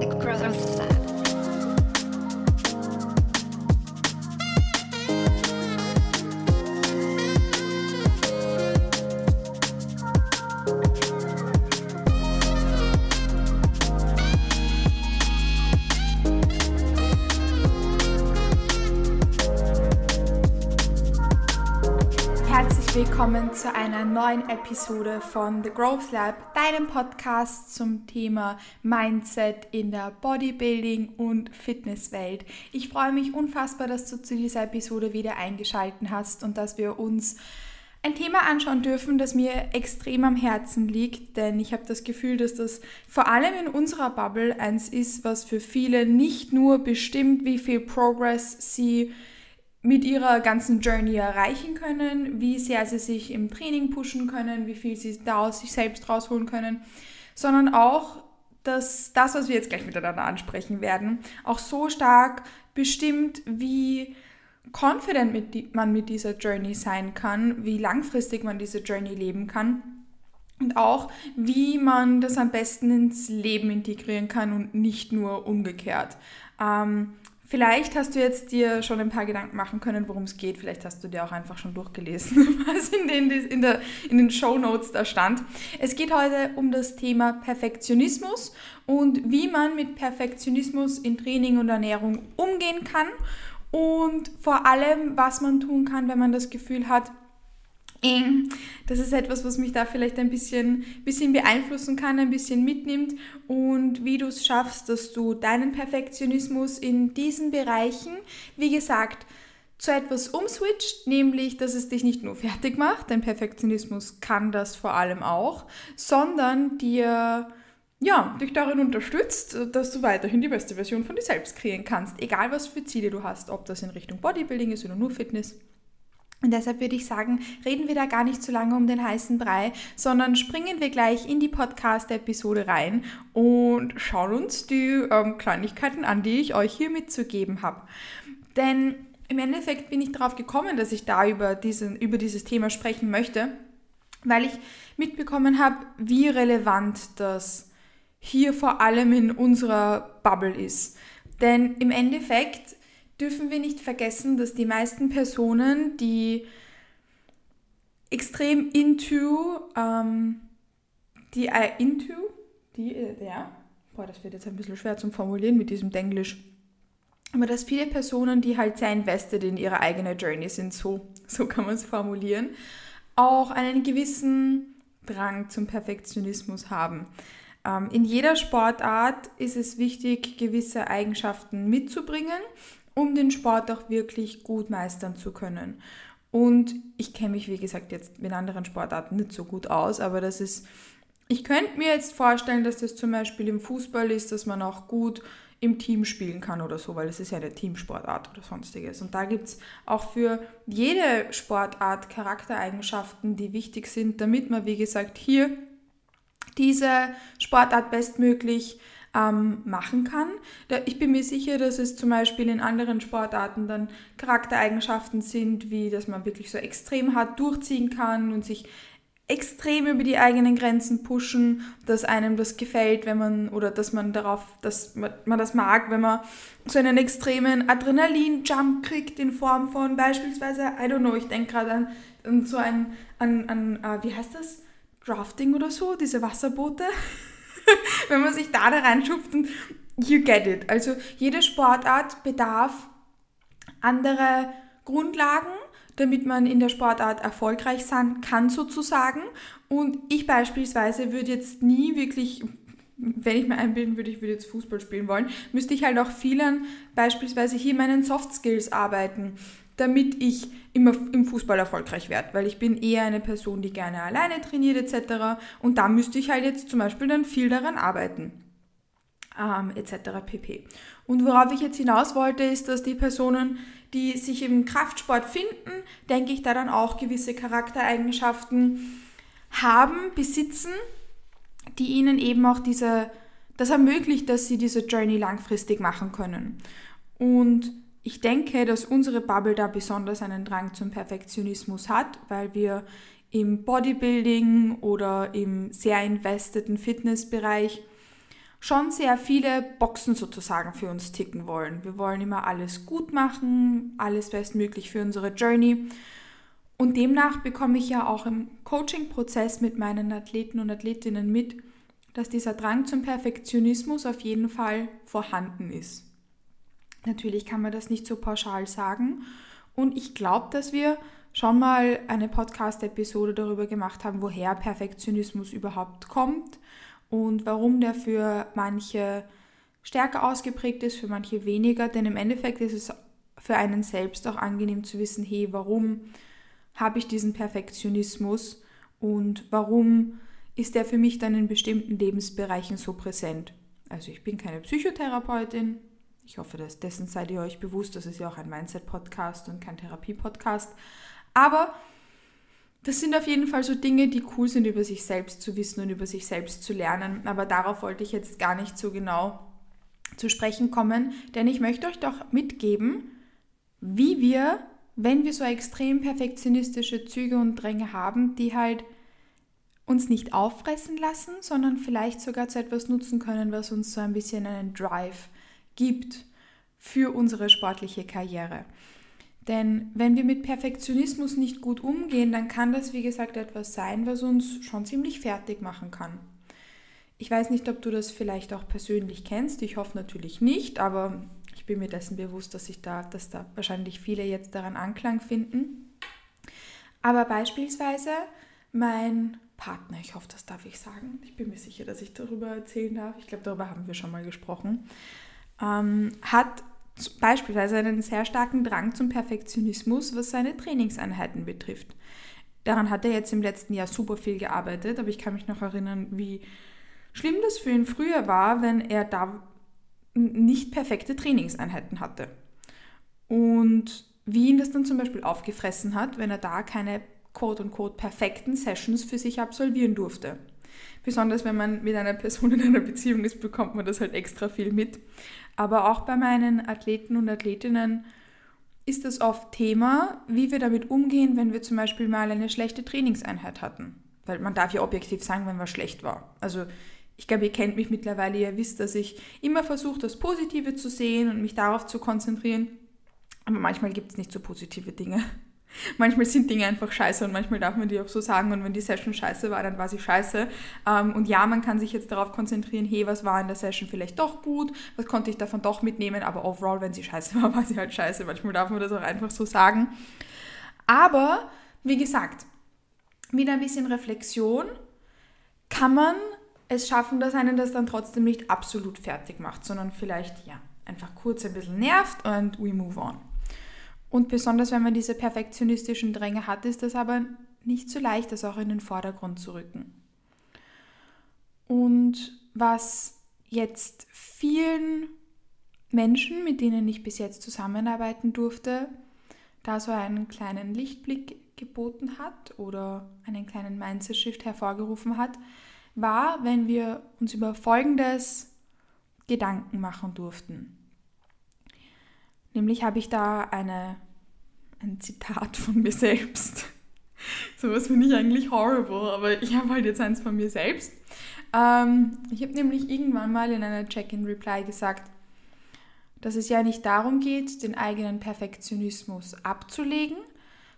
the growth of that. Zu einer neuen Episode von The Growth Lab, deinem Podcast zum Thema Mindset in der Bodybuilding und Fitnesswelt. Ich freue mich unfassbar, dass du zu dieser Episode wieder eingeschaltet hast und dass wir uns ein Thema anschauen dürfen, das mir extrem am Herzen liegt, denn ich habe das Gefühl, dass das vor allem in unserer Bubble eins ist, was für viele nicht nur bestimmt, wie viel Progress sie mit ihrer ganzen Journey erreichen können, wie sehr sie sich im Training pushen können, wie viel sie da aus sich selbst rausholen können, sondern auch, dass das, was wir jetzt gleich miteinander ansprechen werden, auch so stark bestimmt, wie confident mit man mit dieser Journey sein kann, wie langfristig man diese Journey leben kann und auch, wie man das am besten ins Leben integrieren kann und nicht nur umgekehrt. Ähm, Vielleicht hast du jetzt dir schon ein paar Gedanken machen können, worum es geht. Vielleicht hast du dir auch einfach schon durchgelesen, was in den, in, der, in den Show Notes da stand. Es geht heute um das Thema Perfektionismus und wie man mit Perfektionismus in Training und Ernährung umgehen kann und vor allem, was man tun kann, wenn man das Gefühl hat, das ist etwas, was mich da vielleicht ein bisschen, bisschen beeinflussen kann, ein bisschen mitnimmt. Und wie du es schaffst, dass du deinen Perfektionismus in diesen Bereichen, wie gesagt, zu etwas umswitcht, nämlich, dass es dich nicht nur fertig macht, dein Perfektionismus kann das vor allem auch, sondern dir ja, dich darin unterstützt, dass du weiterhin die beste Version von dir selbst kreieren kannst, egal was für Ziele du hast, ob das in Richtung Bodybuilding ist oder nur Fitness. Und deshalb würde ich sagen, reden wir da gar nicht zu lange um den heißen Brei, sondern springen wir gleich in die Podcast-Episode rein und schauen uns die ähm, Kleinigkeiten an, die ich euch hier mitzugeben habe. Denn im Endeffekt bin ich darauf gekommen, dass ich da über, diesen, über dieses Thema sprechen möchte, weil ich mitbekommen habe, wie relevant das hier vor allem in unserer Bubble ist. Denn im Endeffekt dürfen wir nicht vergessen, dass die meisten Personen, die extrem into, ähm, die äh, into, die, äh, ja, boah, das wird jetzt ein bisschen schwer zum Formulieren mit diesem Denglisch. Aber dass viele Personen, die halt sehr invested in ihre eigene Journey sind, so, so kann man es formulieren, auch einen gewissen Drang zum Perfektionismus haben. Ähm, in jeder Sportart ist es wichtig, gewisse Eigenschaften mitzubringen um den Sport auch wirklich gut meistern zu können. Und ich kenne mich, wie gesagt, jetzt mit anderen Sportarten nicht so gut aus, aber das ist, ich könnte mir jetzt vorstellen, dass das zum Beispiel im Fußball ist, dass man auch gut im Team spielen kann oder so, weil es ist ja eine Teamsportart oder sonstiges. Und da gibt es auch für jede Sportart Charaktereigenschaften, die wichtig sind, damit man, wie gesagt, hier diese Sportart bestmöglich ähm, machen kann. Ich bin mir sicher, dass es zum Beispiel in anderen Sportarten dann Charaktereigenschaften sind, wie dass man wirklich so extrem hart durchziehen kann und sich extrem über die eigenen Grenzen pushen, dass einem das gefällt, wenn man oder dass man darauf, dass man das mag, wenn man so einen extremen Adrenalin-Jump kriegt in Form von beispielsweise, I don't know, ich denke gerade an, an, so ein, an, an uh, wie heißt das? Drafting oder so, diese Wasserboote. wenn man sich da, da reinschupft und you get it. Also jede Sportart bedarf andere Grundlagen, damit man in der Sportart erfolgreich sein kann sozusagen. Und ich beispielsweise würde jetzt nie wirklich, wenn ich mir einbilden würde, ich würde jetzt Fußball spielen wollen, müsste ich halt auch vielen beispielsweise hier meinen Soft Skills arbeiten damit ich immer im Fußball erfolgreich werde, weil ich bin eher eine Person, die gerne alleine trainiert etc. Und da müsste ich halt jetzt zum Beispiel dann viel daran arbeiten. Ähm, etc. pp. Und worauf ich jetzt hinaus wollte, ist, dass die Personen, die sich im Kraftsport finden, denke ich, da dann auch gewisse Charaktereigenschaften haben, besitzen, die ihnen eben auch diese, das ermöglicht, dass sie diese Journey langfristig machen können. Und ich denke, dass unsere Bubble da besonders einen Drang zum Perfektionismus hat, weil wir im Bodybuilding oder im sehr investierten Fitnessbereich schon sehr viele Boxen sozusagen für uns ticken wollen. Wir wollen immer alles gut machen, alles bestmöglich für unsere Journey. Und demnach bekomme ich ja auch im Coaching-Prozess mit meinen Athleten und Athletinnen mit, dass dieser Drang zum Perfektionismus auf jeden Fall vorhanden ist. Natürlich kann man das nicht so pauschal sagen. Und ich glaube, dass wir schon mal eine Podcast-Episode darüber gemacht haben, woher Perfektionismus überhaupt kommt und warum der für manche stärker ausgeprägt ist, für manche weniger. Denn im Endeffekt ist es für einen selbst auch angenehm zu wissen, hey, warum habe ich diesen Perfektionismus und warum ist der für mich dann in bestimmten Lebensbereichen so präsent. Also ich bin keine Psychotherapeutin. Ich hoffe, dass dessen seid ihr euch bewusst. Das ist ja auch ein Mindset-Podcast und kein Therapie-Podcast. Aber das sind auf jeden Fall so Dinge, die cool sind, über sich selbst zu wissen und über sich selbst zu lernen. Aber darauf wollte ich jetzt gar nicht so genau zu sprechen kommen, denn ich möchte euch doch mitgeben, wie wir, wenn wir so extrem perfektionistische Züge und Dränge haben, die halt uns nicht auffressen lassen, sondern vielleicht sogar zu etwas nutzen können, was uns so ein bisschen einen Drive gibt für unsere sportliche Karriere. Denn wenn wir mit Perfektionismus nicht gut umgehen, dann kann das, wie gesagt, etwas sein, was uns schon ziemlich fertig machen kann. Ich weiß nicht, ob du das vielleicht auch persönlich kennst. Ich hoffe natürlich nicht, aber ich bin mir dessen bewusst, dass, ich da, dass da wahrscheinlich viele jetzt daran Anklang finden. Aber beispielsweise mein Partner, ich hoffe, das darf ich sagen. Ich bin mir sicher, dass ich darüber erzählen darf. Ich glaube, darüber haben wir schon mal gesprochen. Ähm, hat beispielsweise einen sehr starken Drang zum Perfektionismus, was seine Trainingseinheiten betrifft. Daran hat er jetzt im letzten Jahr super viel gearbeitet, aber ich kann mich noch erinnern, wie schlimm das für ihn früher war, wenn er da nicht perfekte Trainingseinheiten hatte. Und wie ihn das dann zum Beispiel aufgefressen hat, wenn er da keine quote-unquote perfekten Sessions für sich absolvieren durfte. Besonders wenn man mit einer Person in einer Beziehung ist, bekommt man das halt extra viel mit. Aber auch bei meinen Athleten und Athletinnen ist es oft Thema, wie wir damit umgehen, wenn wir zum Beispiel mal eine schlechte Trainingseinheit hatten. Weil man darf ja objektiv sagen, wenn was schlecht war. Also ich glaube, ihr kennt mich mittlerweile, ihr wisst, dass ich immer versuche, das Positive zu sehen und mich darauf zu konzentrieren. Aber manchmal gibt es nicht so positive Dinge manchmal sind Dinge einfach scheiße und manchmal darf man die auch so sagen und wenn die Session scheiße war, dann war sie scheiße. Ähm, und ja, man kann sich jetzt darauf konzentrieren, hey, was war in der Session vielleicht doch gut, was konnte ich davon doch mitnehmen, aber overall, wenn sie scheiße war, war sie halt scheiße. Manchmal darf man das auch einfach so sagen. Aber, wie gesagt, mit ein bisschen Reflexion kann man es schaffen, dass einen das dann trotzdem nicht absolut fertig macht, sondern vielleicht, ja, einfach kurz ein bisschen nervt und we move on. Und besonders wenn man diese perfektionistischen Dränge hat, ist das aber nicht so leicht, das auch in den Vordergrund zu rücken. Und was jetzt vielen Menschen, mit denen ich bis jetzt zusammenarbeiten durfte, da so einen kleinen Lichtblick geboten hat oder einen kleinen Mindset-Shift hervorgerufen hat, war, wenn wir uns über Folgendes Gedanken machen durften. Nämlich habe ich da eine, ein Zitat von mir selbst. Sowas finde ich eigentlich horrible, aber ich habe halt jetzt eins von mir selbst. Ähm, ich habe nämlich irgendwann mal in einer Check-in-Reply gesagt, dass es ja nicht darum geht, den eigenen Perfektionismus abzulegen,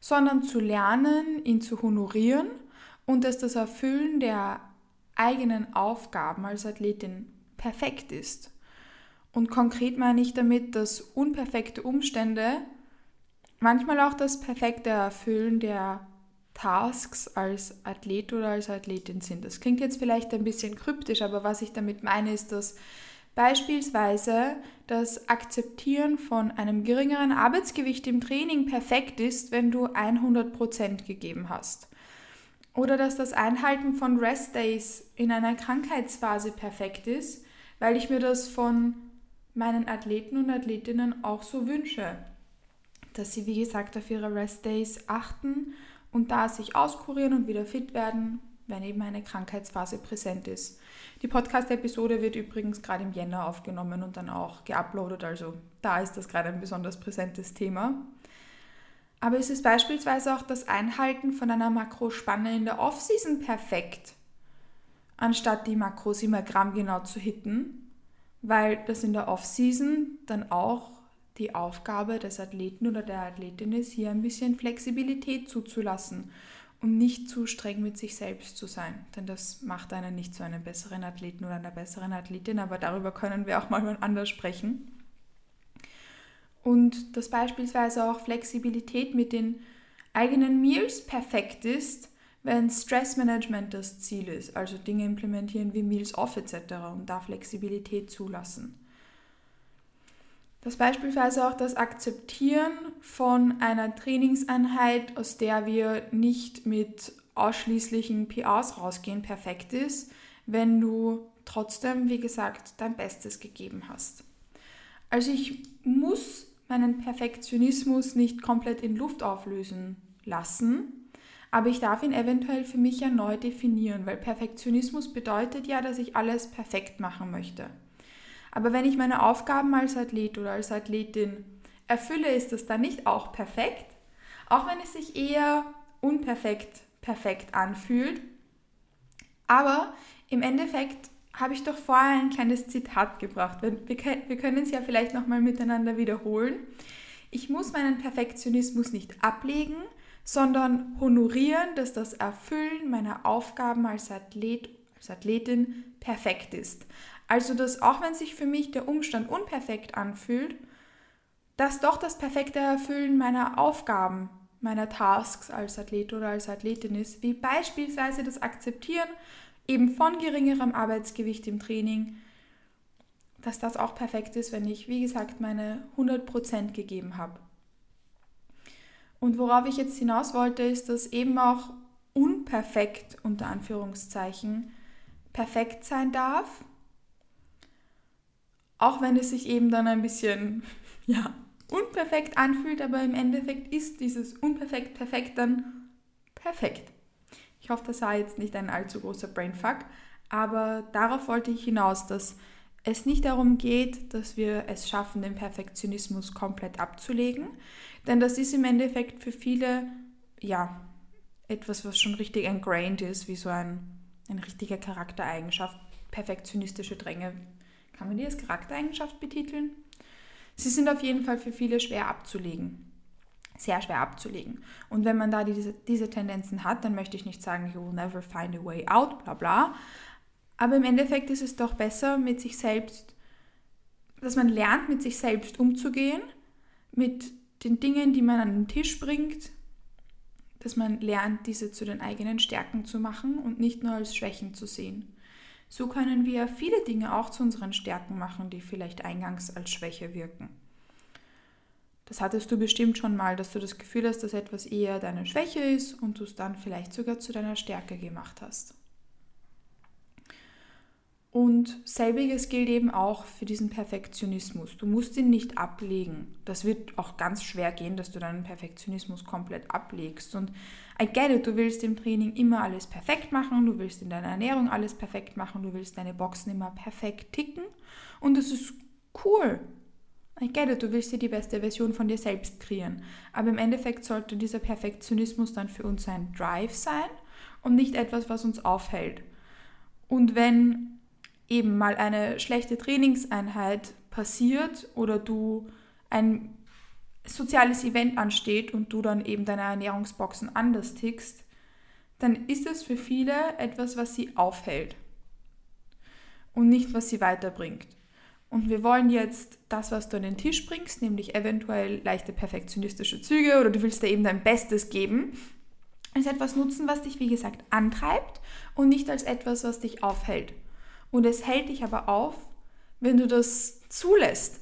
sondern zu lernen, ihn zu honorieren und dass das Erfüllen der eigenen Aufgaben als Athletin perfekt ist. Und konkret meine ich damit, dass unperfekte Umstände manchmal auch das perfekte Erfüllen der Tasks als Athlet oder als Athletin sind. Das klingt jetzt vielleicht ein bisschen kryptisch, aber was ich damit meine, ist, dass beispielsweise das Akzeptieren von einem geringeren Arbeitsgewicht im Training perfekt ist, wenn du 100% gegeben hast. Oder dass das Einhalten von Rest Days in einer Krankheitsphase perfekt ist, weil ich mir das von meinen Athleten und Athletinnen auch so wünsche. Dass sie, wie gesagt, auf ihre Rest Days achten und da sich auskurieren und wieder fit werden, wenn eben eine Krankheitsphase präsent ist. Die Podcast-Episode wird übrigens gerade im Jänner aufgenommen und dann auch geuploadet, also da ist das gerade ein besonders präsentes Thema. Aber es ist beispielsweise auch das Einhalten von einer Makrospanne in der Offseason perfekt. anstatt die Makros immer grammgenau zu hitten, weil das in der Off-Season dann auch die Aufgabe des Athleten oder der Athletin ist, hier ein bisschen Flexibilität zuzulassen und nicht zu streng mit sich selbst zu sein. Denn das macht einen nicht zu einem besseren Athleten oder einer besseren Athletin, aber darüber können wir auch mal anders sprechen. Und dass beispielsweise auch Flexibilität mit den eigenen Meals perfekt ist, wenn Stressmanagement das Ziel ist, also Dinge implementieren wie Meals off etc. und da Flexibilität zulassen. Das beispielsweise auch das Akzeptieren von einer Trainingseinheit, aus der wir nicht mit ausschließlichen PAs rausgehen, perfekt ist, wenn du trotzdem, wie gesagt, dein Bestes gegeben hast. Also ich muss meinen Perfektionismus nicht komplett in Luft auflösen lassen, aber ich darf ihn eventuell für mich ja neu definieren, weil Perfektionismus bedeutet ja, dass ich alles perfekt machen möchte. Aber wenn ich meine Aufgaben als Athlet oder als Athletin erfülle, ist das dann nicht auch perfekt? Auch wenn es sich eher unperfekt perfekt anfühlt. Aber im Endeffekt habe ich doch vorher ein kleines Zitat gebracht. Wir, können es ja vielleicht nochmal miteinander wiederholen. Ich muss meinen Perfektionismus nicht ablegen, sondern honorieren, dass das Erfüllen meiner Aufgaben als Athlet, als Athletin perfekt ist. Also, dass auch wenn sich für mich der Umstand unperfekt anfühlt, dass doch das perfekte Erfüllen meiner Aufgaben, meiner Tasks als Athlet oder als Athletin ist, wie beispielsweise das Akzeptieren eben von geringerem Arbeitsgewicht im Training, dass das auch perfekt ist, wenn ich, wie gesagt, meine 100% gegeben habe. Und worauf ich jetzt hinaus wollte, ist, dass eben auch unperfekt unter Anführungszeichen perfekt sein darf, auch wenn es sich eben dann ein bisschen ja, unperfekt anfühlt, aber im Endeffekt ist dieses unperfekt perfekt dann perfekt. Ich hoffe, das war jetzt nicht ein allzu großer Brainfuck, aber darauf wollte ich hinaus, dass es nicht darum geht, dass wir es schaffen, den Perfektionismus komplett abzulegen, denn das ist im Endeffekt für viele, ja, etwas, was schon richtig ingrained ist, wie so ein, ein richtiger Charaktereigenschaft. Perfektionistische Dränge. Kann man die als Charaktereigenschaft betiteln? Sie sind auf jeden Fall für viele schwer abzulegen. Sehr schwer abzulegen. Und wenn man da diese, diese Tendenzen hat, dann möchte ich nicht sagen, you will never find a way out, bla bla. Aber im Endeffekt ist es doch besser, mit sich selbst, dass man lernt, mit sich selbst umzugehen, mit den Dingen, die man an den Tisch bringt, dass man lernt, diese zu den eigenen Stärken zu machen und nicht nur als Schwächen zu sehen. So können wir viele Dinge auch zu unseren Stärken machen, die vielleicht eingangs als Schwäche wirken. Das hattest du bestimmt schon mal, dass du das Gefühl hast, dass etwas eher deine Schwäche ist und du es dann vielleicht sogar zu deiner Stärke gemacht hast. Und selbiges gilt eben auch für diesen Perfektionismus. Du musst ihn nicht ablegen. Das wird auch ganz schwer gehen, dass du deinen Perfektionismus komplett ablegst. Und I get it, du willst im Training immer alles perfekt machen, du willst in deiner Ernährung alles perfekt machen, du willst deine Boxen immer perfekt ticken. Und das ist cool. I get it, du willst dir die beste Version von dir selbst kreieren. Aber im Endeffekt sollte dieser Perfektionismus dann für uns ein Drive sein und nicht etwas, was uns aufhält. Und wenn eben mal eine schlechte Trainingseinheit passiert oder du ein soziales Event ansteht und du dann eben deine Ernährungsboxen anders tickst, dann ist es für viele etwas, was sie aufhält und nicht, was sie weiterbringt. Und wir wollen jetzt das, was du an den Tisch bringst, nämlich eventuell leichte perfektionistische Züge oder du willst da eben dein Bestes geben, als etwas nutzen, was dich, wie gesagt, antreibt und nicht als etwas, was dich aufhält. Und es hält dich aber auf, wenn du das zulässt.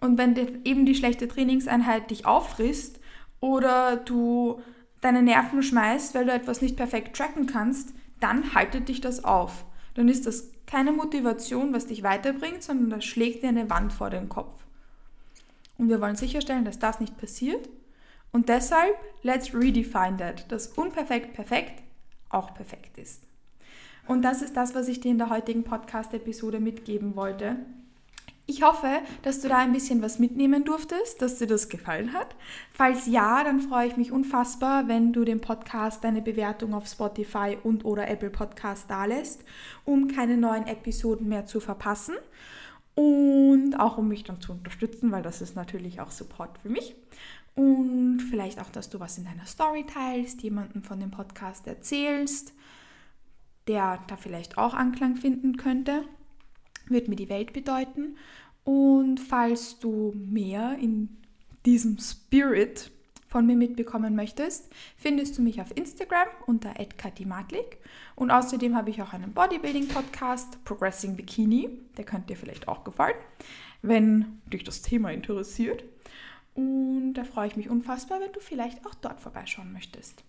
Und wenn eben die schlechte Trainingseinheit dich auffrisst oder du deine Nerven schmeißt, weil du etwas nicht perfekt tracken kannst, dann haltet dich das auf. Dann ist das keine Motivation, was dich weiterbringt, sondern das schlägt dir eine Wand vor den Kopf. Und wir wollen sicherstellen, dass das nicht passiert. Und deshalb, let's redefine that, dass unperfekt perfekt auch perfekt ist. Und das ist das, was ich dir in der heutigen Podcast-Episode mitgeben wollte. Ich hoffe, dass du da ein bisschen was mitnehmen durftest, dass dir das gefallen hat. Falls ja, dann freue ich mich unfassbar, wenn du dem Podcast deine Bewertung auf Spotify und oder Apple Podcast dalässt, um keine neuen Episoden mehr zu verpassen und auch um mich dann zu unterstützen, weil das ist natürlich auch Support für mich. Und vielleicht auch, dass du was in deiner Story teilst, jemandem von dem Podcast erzählst, der da vielleicht auch Anklang finden könnte wird mir die Welt bedeuten. Und falls du mehr in diesem Spirit von mir mitbekommen möchtest, findest du mich auf Instagram unter @katimatlik und außerdem habe ich auch einen Bodybuilding Podcast Progressing Bikini, der könnte dir vielleicht auch gefallen, wenn dich das Thema interessiert. Und da freue ich mich unfassbar, wenn du vielleicht auch dort vorbeischauen möchtest.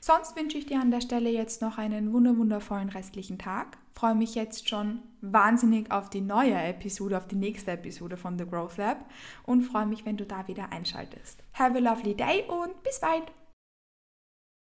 Sonst wünsche ich dir an der Stelle jetzt noch einen wundervollen restlichen Tag. Freue mich jetzt schon wahnsinnig auf die neue Episode, auf die nächste Episode von The Growth Lab und freue mich, wenn du da wieder einschaltest. Have a lovely day und bis bald!